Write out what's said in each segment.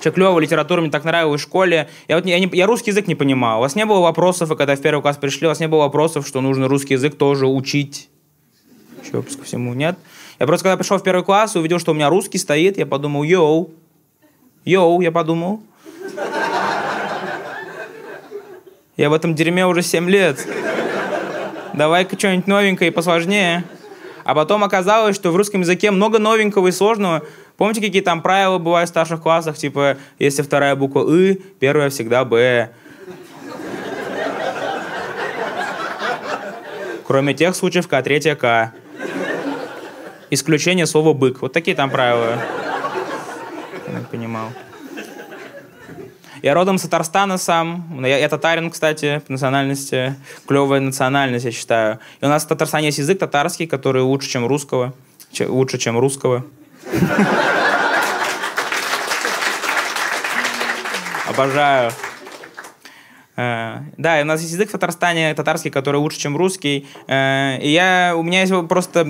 Че клевая литература, мне так нравилась в школе. Я, вот, я, не- я русский язык не понимал. У вас не было вопросов, и когда в первый класс пришли, у вас не было вопросов, что нужно русский язык тоже учить? Еще ко всему, нет? Я просто, когда пришел в первый класс, увидел, что у меня русский стоит, я подумал, йоу, йоу, я подумал. Я в этом дерьме уже 7 лет. Давай-ка что-нибудь новенькое и посложнее. А потом оказалось, что в русском языке много новенького и сложного. Помните, какие там правила бывают в старших классах? Типа, если вторая буква «ы», первая всегда «б». Кроме тех случаев, когда третья «к». Исключение слова «бык». Вот такие там правила. Я понимал. Я родом с Татарстана сам. Я, я татарин, кстати, по национальности. Клевая национальность, я считаю. И у нас в Татарстане есть язык татарский, который лучше, чем русского. Че- лучше, чем русского. Обожаю. Э, Да, у нас есть язык в Татарстане татарский, который лучше, чем русский. Э, И я, у меня есть просто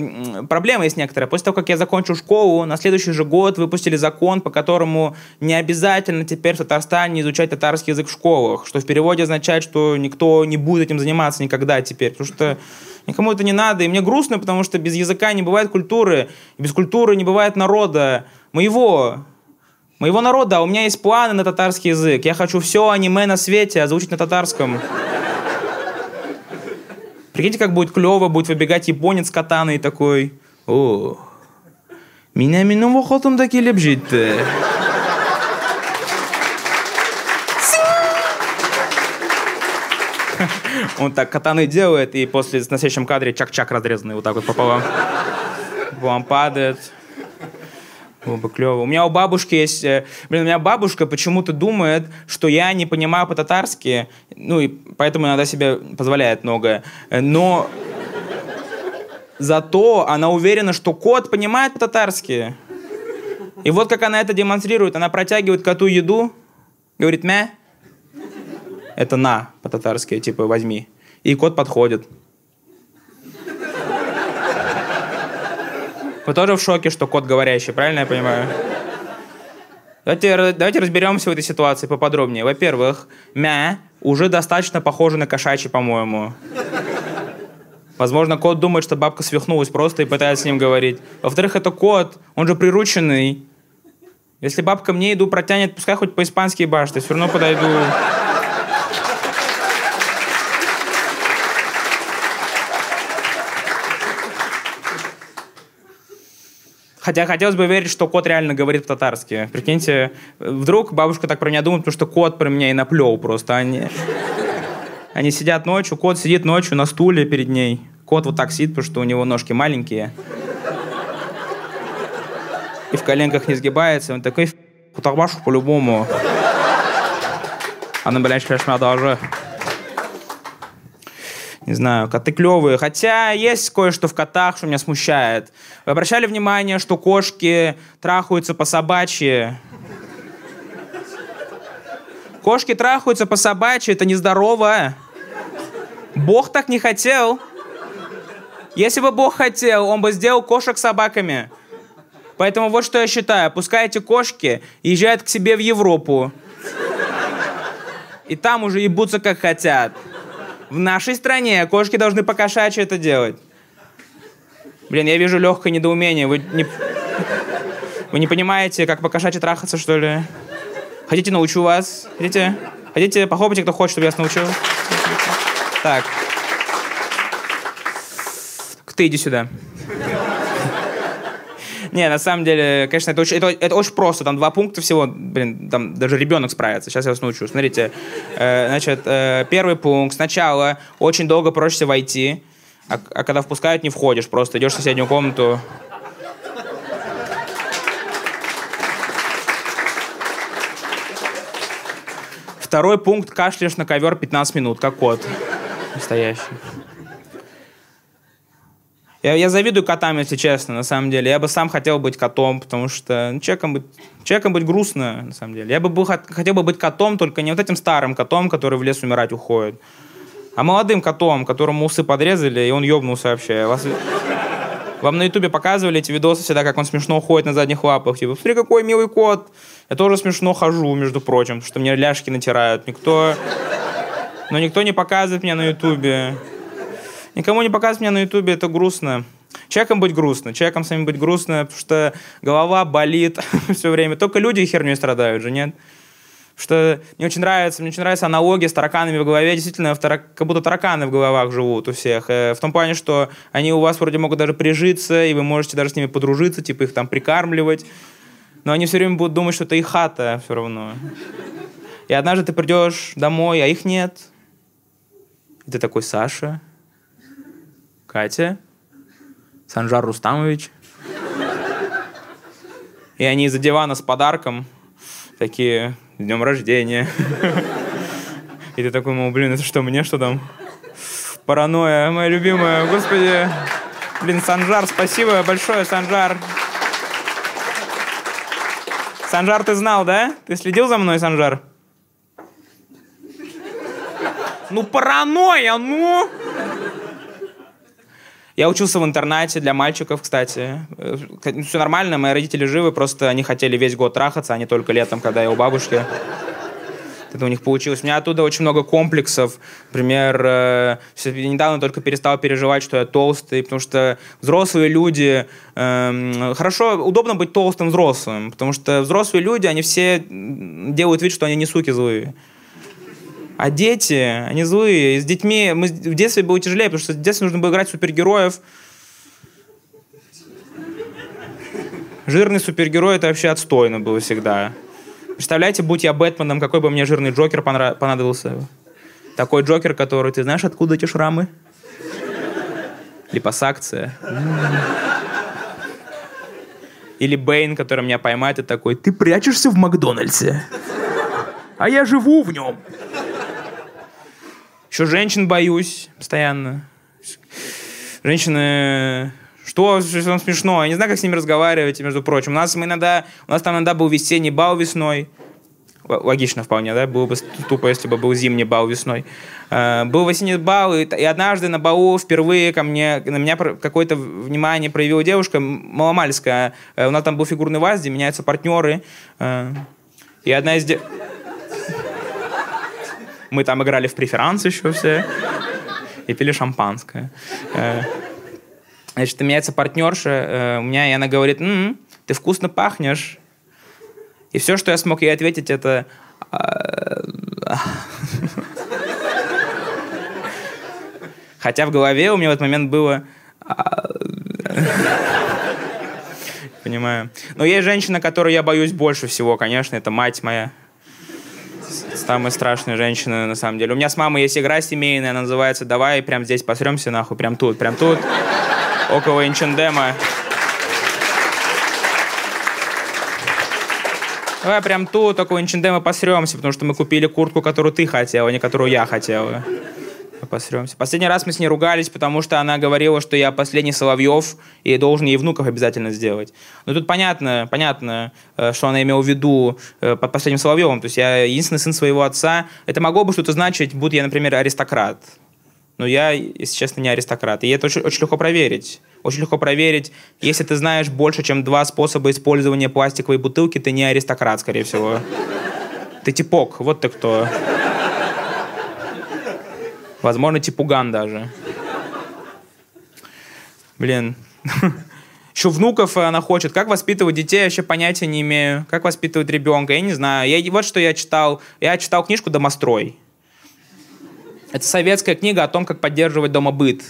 проблема есть некоторая. После того, как я закончил школу, на следующий же год выпустили закон, по которому не обязательно теперь в Татарстане изучать татарский язык в школах, что в переводе означает, что никто не будет этим заниматься никогда теперь, потому что никому это не надо. И мне грустно, потому что без языка не бывает культуры, и без культуры не бывает народа моего, Моего народа, а у меня есть планы на татарский язык. Я хочу все аниме на свете озвучить на татарском. Прикиньте, как будет клево, будет выбегать японец с катаной такой. О, меня минув охотом таки лепжит. Он так катаны делает, и после на следующем кадре чак-чак разрезанный вот так вот пополам. Пополам падает. Было бы клево. У меня у бабушки есть... э, Блин, у меня бабушка почему-то думает, что я не понимаю по-татарски. Ну, и поэтому иногда себе позволяет многое. Но зато она уверена, что кот понимает по-татарски. И вот как она это демонстрирует. Она протягивает коту еду, говорит «мя». Это «на» по-татарски, типа «возьми». И кот подходит. Вы тоже в шоке, что кот говорящий, правильно я понимаю? Давайте, давайте разберемся в этой ситуации поподробнее. Во-первых, мя уже достаточно похоже на кошачий, по-моему. Возможно, кот думает, что бабка свихнулась просто и пытается с ним говорить. Во-вторых, это кот, он же прирученный. Если бабка мне еду протянет, пускай хоть по-испански башт, я все равно подойду. Хотя хотелось бы верить, что кот реально говорит по-татарски. Прикиньте, вдруг бабушка так про меня думает, потому что кот про меня и наплел просто. Они, они сидят ночью, кот сидит ночью на стуле перед ней. Кот вот так сидит, потому что у него ножки маленькие. И в коленках не сгибается. Он такой, кутарбашу по-любому. Она, блядь, конечно, даже. Не знаю, коты клевые. Хотя есть кое-что в котах, что меня смущает. Вы обращали внимание, что кошки трахаются по собачьи? Кошки трахаются по собачьи, это нездорово. Бог так не хотел. Если бы Бог хотел, он бы сделал кошек собаками. Поэтому вот что я считаю. Пускай эти кошки езжают к себе в Европу. И там уже ебутся как хотят. В нашей стране кошки должны по-кошачьи это делать. Блин, я вижу легкое недоумение. Вы не, вы не понимаете, как по-кошачьи трахаться, что ли? Хотите, научу вас? Хотите? Хотите, похлопайте, кто хочет, чтобы я вас научил? Так. Ты иди сюда. Не, на самом деле, конечно, это очень, это, это очень просто. Там два пункта всего. Блин, там даже ребенок справится. Сейчас я вас научу. Смотрите, э, значит, э, первый пункт. Сначала очень долго просишься войти, а, а когда впускают, не входишь. Просто идешь в соседнюю комнату. Второй пункт. Кашляешь на ковер 15 минут, как кот. Настоящий. Я, я завидую котам, если честно, на самом деле. Я бы сам хотел быть котом, потому что ну, человеком, быть, человеком быть грустно, на самом деле. Я бы был, хот- хотел бы быть котом, только не вот этим старым котом, который в лес умирать уходит, а молодым котом, которому усы подрезали, и он ёбнулся вообще. Вас... Вам на ютубе показывали эти видосы всегда, как он смешно ходит на задних лапах. Типа, смотри, какой милый кот. Я тоже смешно хожу, между прочим, потому что мне ляжки натирают. Никто... Но никто не показывает меня на ютубе. Никому не показывать меня на ютубе, это грустно. Человеком быть грустно, человеком самим быть грустно, потому что голова болит все время. Только люди херню страдают же, нет? Что мне очень нравится, мне очень нравится аналогия с тараканами в голове. Действительно, в тарак... как будто тараканы в головах живут у всех. Э, в том плане, что они у вас вроде могут даже прижиться, и вы можете даже с ними подружиться, типа их там прикармливать. Но они все время будут думать, что это их хата все равно. И однажды ты придешь домой, а их нет. И ты такой, Саша, Катя, Санжар Рустамович. И они из-за дивана с подарком такие, с днем рождения. И ты такой, мол, блин, это что, мне что там? Паранойя, моя любимая, господи. Блин, Санжар, спасибо большое, Санжар. Санжар, ты знал, да? Ты следил за мной, Санжар? Ну, паранойя, ну! Я учился в интернате для мальчиков, кстати. Э, Все нормально, мои родители живы, просто они хотели весь год трахаться, а не только летом, когда я у бабушки. Это у них получилось. У меня оттуда очень много комплексов. Например, э, недавно только перестал переживать, что я толстый, потому что взрослые люди... Э, хорошо, удобно быть толстым взрослым, потому что взрослые люди, они все делают вид, что они не суки злые. А дети, они злые. И с детьми мы в детстве было тяжелее, потому что в детстве нужно было играть супергероев. Жирный супергерой это вообще отстойно было всегда. Представляете, будь я Бэтменом, какой бы мне жирный Джокер понадобился? Такой Джокер, который, ты знаешь, откуда эти шрамы? Липосакция. Или Бэйн, который меня поймает и такой, ты прячешься в Макдональдсе, а я живу в нем. Еще женщин боюсь постоянно. Женщины... Что, что смешно? Я не знаю, как с ними разговаривать, между прочим. У нас, мы иногда, у нас там иногда был весенний бал весной. Логично вполне, да? Было бы тупо, если бы был зимний бал весной. Uh, был весенний бал, и, и однажды на балу впервые ко мне, на меня какое-то внимание проявила девушка маломальская. Uh, у нас там был фигурный ваз, где меняются партнеры. Uh, и одна из... Де... Мы там играли в преферанс еще все. И пили шампанское. Э, значит, меняется партнерша э, у меня, и она говорит, м-м, ты вкусно пахнешь. И все, что я смог ей ответить, это... «А, Хотя в голове у меня в этот момент было... «А, понимаю. Но есть женщина, которую я боюсь больше всего, конечно, это мать моя. Самая страшная женщина, на самом деле. У меня с мамой есть игра семейная, она называется «Давай прям здесь посремся, нахуй, прям тут, прям тут, около Инчендема». Давай прям тут, около Инчендема посремся, потому что мы купили куртку, которую ты хотела, а не которую я хотела посремся. Последний раз мы с ней ругались, потому что она говорила, что я последний Соловьев и должен ей внуков обязательно сделать. Но тут понятно, понятно, э, что она имела в виду э, под последним Соловьевым. То есть я единственный сын своего отца. Это могло бы что-то значить, будь я, например, аристократ. Но я, если честно, не аристократ. И это очень, очень легко проверить. Очень легко проверить. Если ты знаешь больше, чем два способа использования пластиковой бутылки, ты не аристократ, скорее всего. Ты типок, вот ты кто. Возможно, типуган даже. Блин. Еще внуков она хочет. Как воспитывать детей, я вообще понятия не имею. Как воспитывать ребенка, я не знаю. Я, вот что я читал. Я читал книжку «Домострой». Это советская книга о том, как поддерживать дома быт.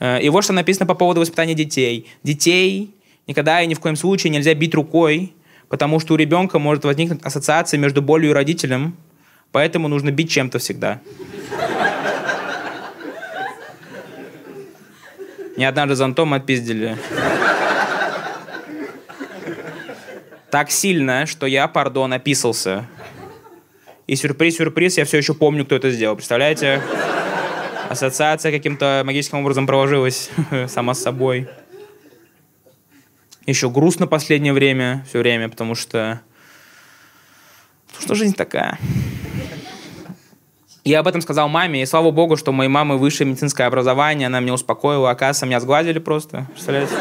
Э, и вот что написано по поводу воспитания детей. Детей никогда и ни в коем случае нельзя бить рукой, потому что у ребенка может возникнуть ассоциация между болью и родителем, поэтому нужно бить чем-то всегда. Не однажды зонтом отпиздили. Так сильно, что я, пардон, описался. И сюрприз-сюрприз, я все еще помню, кто это сделал. Представляете? Ассоциация каким-то магическим образом проложилась сама с собой. Еще грустно последнее время, все время, потому что... Потому что жизнь такая. Я об этом сказал маме, и слава богу, что у моей мамы высшее медицинское образование, она меня успокоила, оказывается, меня сгладили просто, представляете?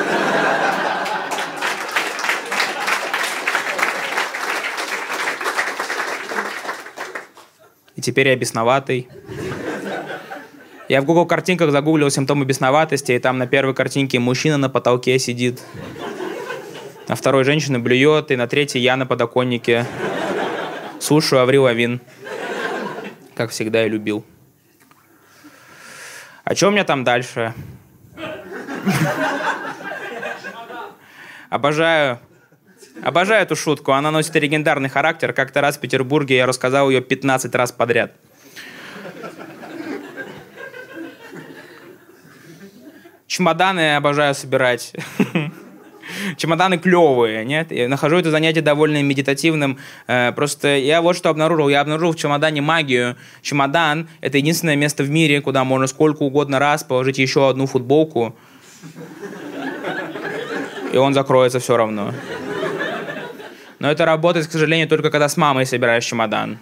И теперь я бесноватый. Я в Google картинках загуглил симптомы бесноватости, и там на первой картинке мужчина на потолке сидит, на второй женщина блюет, и на третьей я на подоконнике слушаю Аврил Лавин как всегда и любил. А что у меня там дальше? Обожаю. Обожаю эту шутку. Она носит легендарный характер. Как-то раз в Петербурге я рассказал ее 15 раз подряд. Чемоданы обожаю собирать. Чемоданы клевые, нет? Я нахожу это занятие довольно медитативным. Э, просто я вот что обнаружил. Я обнаружил в чемодане магию. Чемодан — это единственное место в мире, куда можно сколько угодно раз положить еще одну футболку, и он закроется все равно. Но это работает, к сожалению, только когда с мамой собираешь чемодан.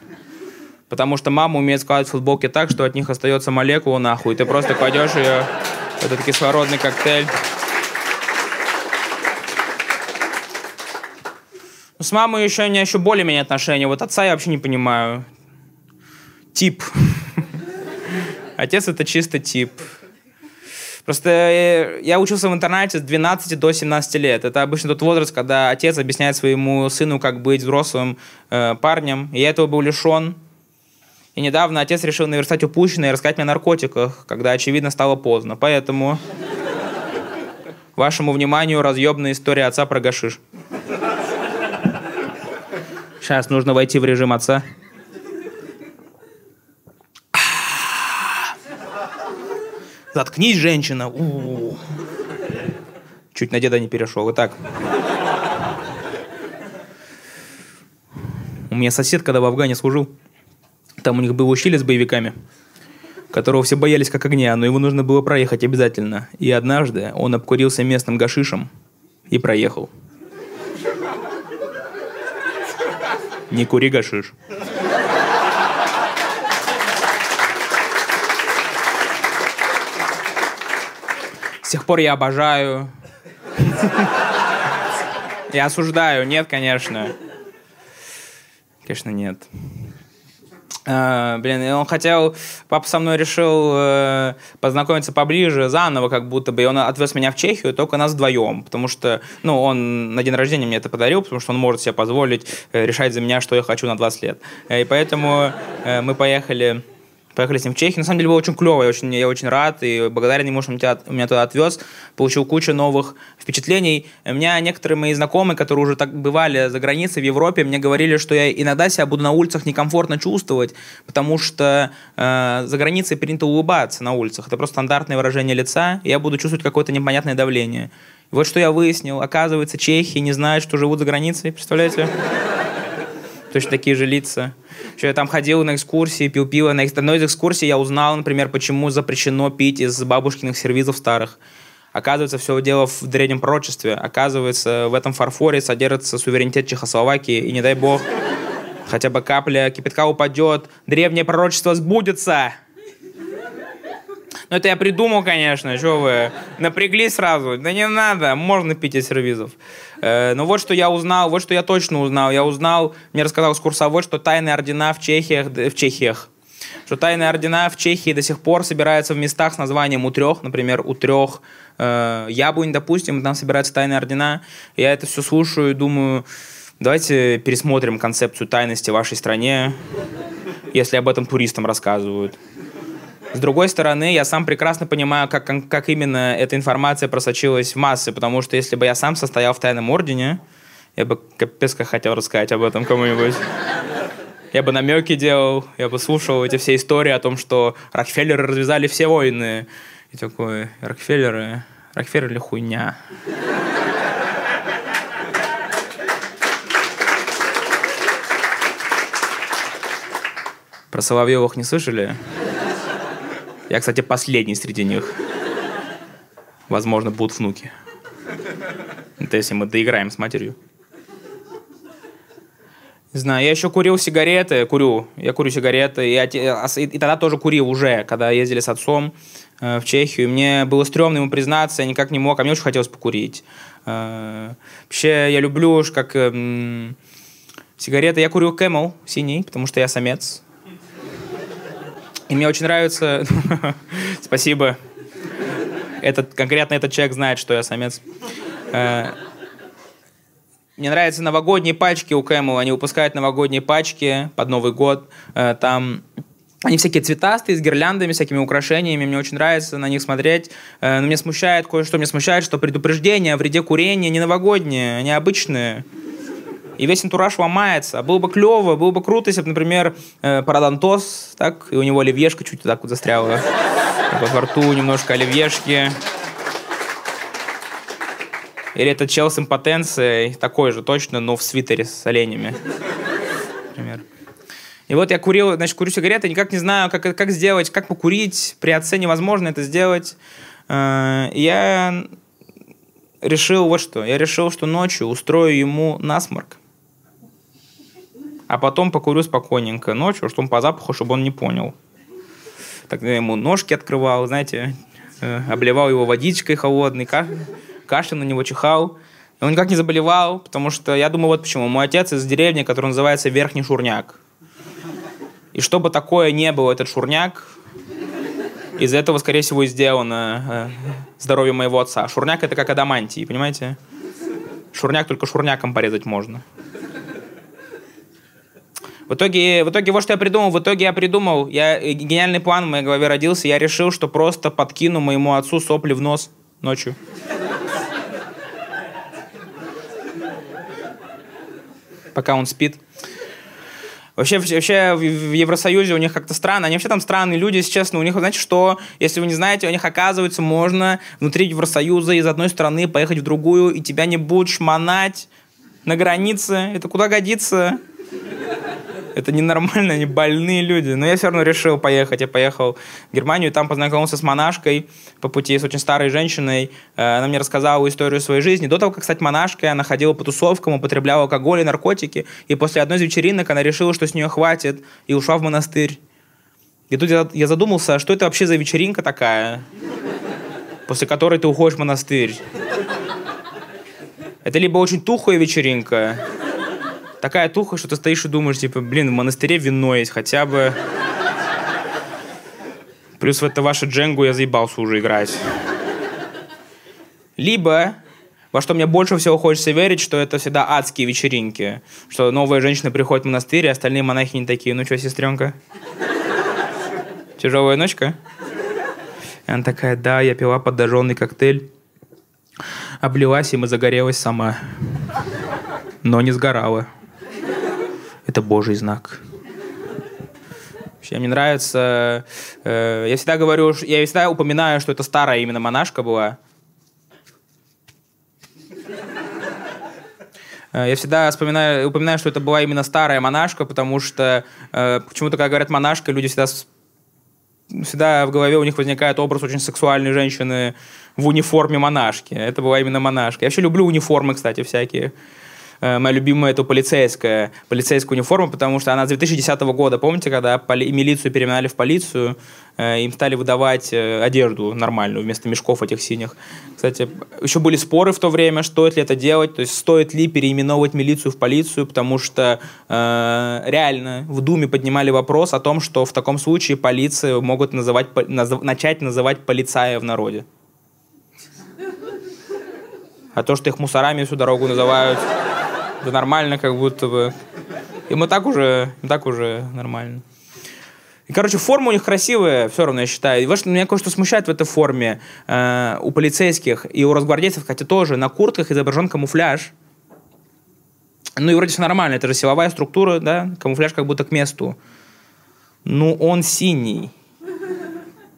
Потому что мама умеет складывать футболки так, что от них остается молекула нахуй. Ты просто кладешь ее этот кислородный коктейль. С мамой еще у меня еще более-менее отношения. Вот отца я вообще не понимаю. Тип. Отец это чисто тип. Просто э, я учился в интернате с 12 до 17 лет. Это обычно тот возраст, когда отец объясняет своему сыну, как быть взрослым э, парнем. И я этого был лишен. И недавно отец решил наверстать упущенное и рассказать мне о наркотиках, когда, очевидно, стало поздно. Поэтому вашему вниманию разъемная история отца про гашиш. Сейчас нужно войти в режим отца. Заткнись, женщина. Чуть на деда не перешел. Итак. У меня сосед, когда в Афгане служил, там у них был ущелье с боевиками, которого все боялись как огня, но его нужно было проехать обязательно. И однажды он обкурился местным гашишем и проехал. Не кури гашиш. С тех пор я обожаю. Я осуждаю. Нет, конечно. Конечно, нет. Uh, блин, он хотел, папа со мной решил uh, познакомиться поближе, заново, как будто бы, и он отвез меня в Чехию, только нас вдвоем, потому что, ну, он на день рождения мне это подарил, потому что он может себе позволить uh, решать за меня, что я хочу на 20 лет. И поэтому мы поехали Поехали с ним в Чехию. На самом деле было очень клево, я очень, я очень рад и благодарен ему, что он меня, меня туда отвез. Получил кучу новых впечатлений. У меня некоторые мои знакомые, которые уже так бывали за границей в Европе, мне говорили, что я иногда себя буду на улицах некомфортно чувствовать, потому что э, за границей принято улыбаться на улицах. Это просто стандартное выражение лица, и я буду чувствовать какое-то непонятное давление. И вот что я выяснил. Оказывается, чехи не знают, что живут за границей. Представляете? Точно такие же лица. Что я там ходил на экскурсии, пил пиво. На одной из экскурсий я узнал, например, почему запрещено пить из бабушкиных сервизов старых. Оказывается, все дело в древнем пророчестве. Оказывается, в этом фарфоре содержится суверенитет Чехословакии. И не дай бог, хотя бы капля кипятка упадет, древнее пророчество сбудется. Ну, это я придумал, конечно, что вы. Напряглись сразу. Да не надо, можно пить из сервизов. Э, но вот что я узнал, вот что я точно узнал. Я узнал, мне рассказал экскурсовод, что тайные ордена в Чехиях, в Чехиях, что тайные ордена в Чехии до сих пор собираются в местах с названием у трех, например, у трех э, яблонь, допустим, там собираются тайные ордена. Я это все слушаю и думаю, давайте пересмотрим концепцию тайности в вашей стране, если об этом туристам рассказывают. С другой стороны, я сам прекрасно понимаю, как, как именно эта информация просочилась в массы, потому что если бы я сам состоял в тайном ордене, я бы капец как хотел рассказать об этом кому-нибудь. Я бы намеки делал, я бы слушал эти все истории о том, что Рокфеллеры развязали все войны. И такой, Рокфеллеры, Рокфеллеры хуйня. Про Соловьевых не слышали? Я, кстати, последний среди них. Возможно, будут внуки. Это если мы доиграем с матерью. Не знаю, я еще курил сигареты, курю, я курю сигареты, и, и, и тогда тоже курил уже, когда ездили с отцом э, в Чехию. Мне было стрёмно ему признаться, я никак не мог, а мне очень хотелось покурить. Э, вообще, я люблю уж как э, сигареты. Я курю Camel синий, потому что я самец. И мне очень нравится... Спасибо. Этот, конкретно этот человек знает, что я самец. Э, мне нравятся новогодние пачки у Camel. Они выпускают новогодние пачки под Новый год. Э, там они всякие цветастые, с гирляндами, всякими украшениями. Мне очень нравится на них смотреть. Э, но меня смущает кое-что. Меня смущает, что предупреждения о вреде курения не новогодние, они обычные. И весь антураж ломается. Было бы клево, было бы круто, если бы, например, э, парадонтоз, так, и у него оливьешка чуть так вот застряла. Во рту немножко оливьешки. Или это чел с импотенцией, такой же точно, но в свитере с оленями. Например. И вот я курил, значит, курю сигареты, никак не знаю, как, как сделать, как покурить. При отце невозможно это сделать. Э, я решил вот что. Я решил, что ночью устрою ему насморк. А потом покурю спокойненько ночью, чтобы он по запаху, чтобы он не понял. Тогда ему ножки открывал, знаете, э, обливал его водичкой холодной, кашель на него чихал. И он никак не заболевал, потому что я думаю, вот почему. Мой отец из деревни, который называется Верхний Шурняк. И чтобы такое не было, этот шурняк, из этого, скорее всего, и сделано э, здоровье моего отца. Шурняк — это как адамантий, понимаете? Шурняк только шурняком порезать можно. В итоге, в итоге вот что я придумал. В итоге я придумал, я, э, гениальный план в моей голове родился. Я решил, что просто подкину моему отцу сопли в нос ночью. Пока он спит. Вообще, вообще в Евросоюзе у них как-то странно. Они вообще там странные люди, если честно. У них, знаете, что, если вы не знаете, у них, оказывается, можно внутри Евросоюза из одной страны поехать в другую, и тебя не будут шмонать на границе. Это куда годится? Это ненормально, они больные люди. Но я все равно решил поехать. Я поехал в Германию, там познакомился с монашкой по пути, с очень старой женщиной. Э, она мне рассказала историю своей жизни. До того, как стать монашкой, она ходила по тусовкам, употребляла алкоголь и наркотики. И после одной из вечеринок она решила, что с нее хватит, и ушла в монастырь. И тут я задумался, а что это вообще за вечеринка такая, после которой ты уходишь в монастырь? Это либо очень тухая вечеринка, такая туха, что ты стоишь и думаешь, типа, блин, в монастыре вино есть хотя бы. Плюс в это ваше дженгу я заебался уже играть. Либо, во что мне больше всего хочется верить, что это всегда адские вечеринки. Что новая женщина приходит в монастырь, а остальные монахи не такие. Ну что, сестренка? Тяжелая ночка? И она такая, да, я пила подожженный коктейль. Облилась им и загорелась сама. Но не сгорала это Божий знак. Вообще, мне нравится... Э, я всегда говорю, я всегда упоминаю, что это старая именно монашка была. Э, я всегда вспоминаю, упоминаю, что это была именно старая монашка, потому что э, почему-то, когда говорят монашка, люди всегда, всегда в голове у них возникает образ очень сексуальной женщины в униформе монашки. Это была именно монашка. Я вообще люблю униформы, кстати, всякие. Э, моя любимая это полицейская, полицейская униформа, потому что она с 2010 года. Помните, когда поли- милицию переименовали в полицию, э, им стали выдавать э, одежду нормальную вместо мешков этих синих. Кстати, еще были споры в то время, стоит ли это делать, то есть стоит ли переименовывать милицию в полицию, потому что э, реально в Думе поднимали вопрос о том, что в таком случае полицию могут называть, наз, начать называть полицая в народе. А то, что их мусорами всю дорогу называют, да нормально как будто бы. И мы так уже, так уже нормально. И, короче, форма у них красивая, все равно, я считаю. И вот меня кое-что смущает в этой форме э, у полицейских и у разгвардейцев, хотя тоже, на куртках изображен камуфляж. Ну и вроде все нормально, это же силовая структура, да, камуфляж как будто к месту. Ну, он синий.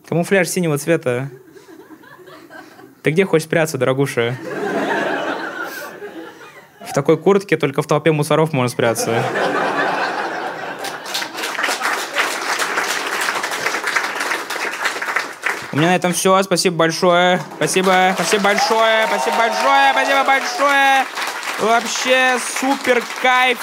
Камуфляж синего цвета. Ты где хочешь спрятаться, дорогуша? В такой куртке только в толпе мусоров можно спрятаться. У меня на этом все. Спасибо большое. Спасибо. Спасибо большое. Спасибо большое. Спасибо большое. Вообще супер кайф.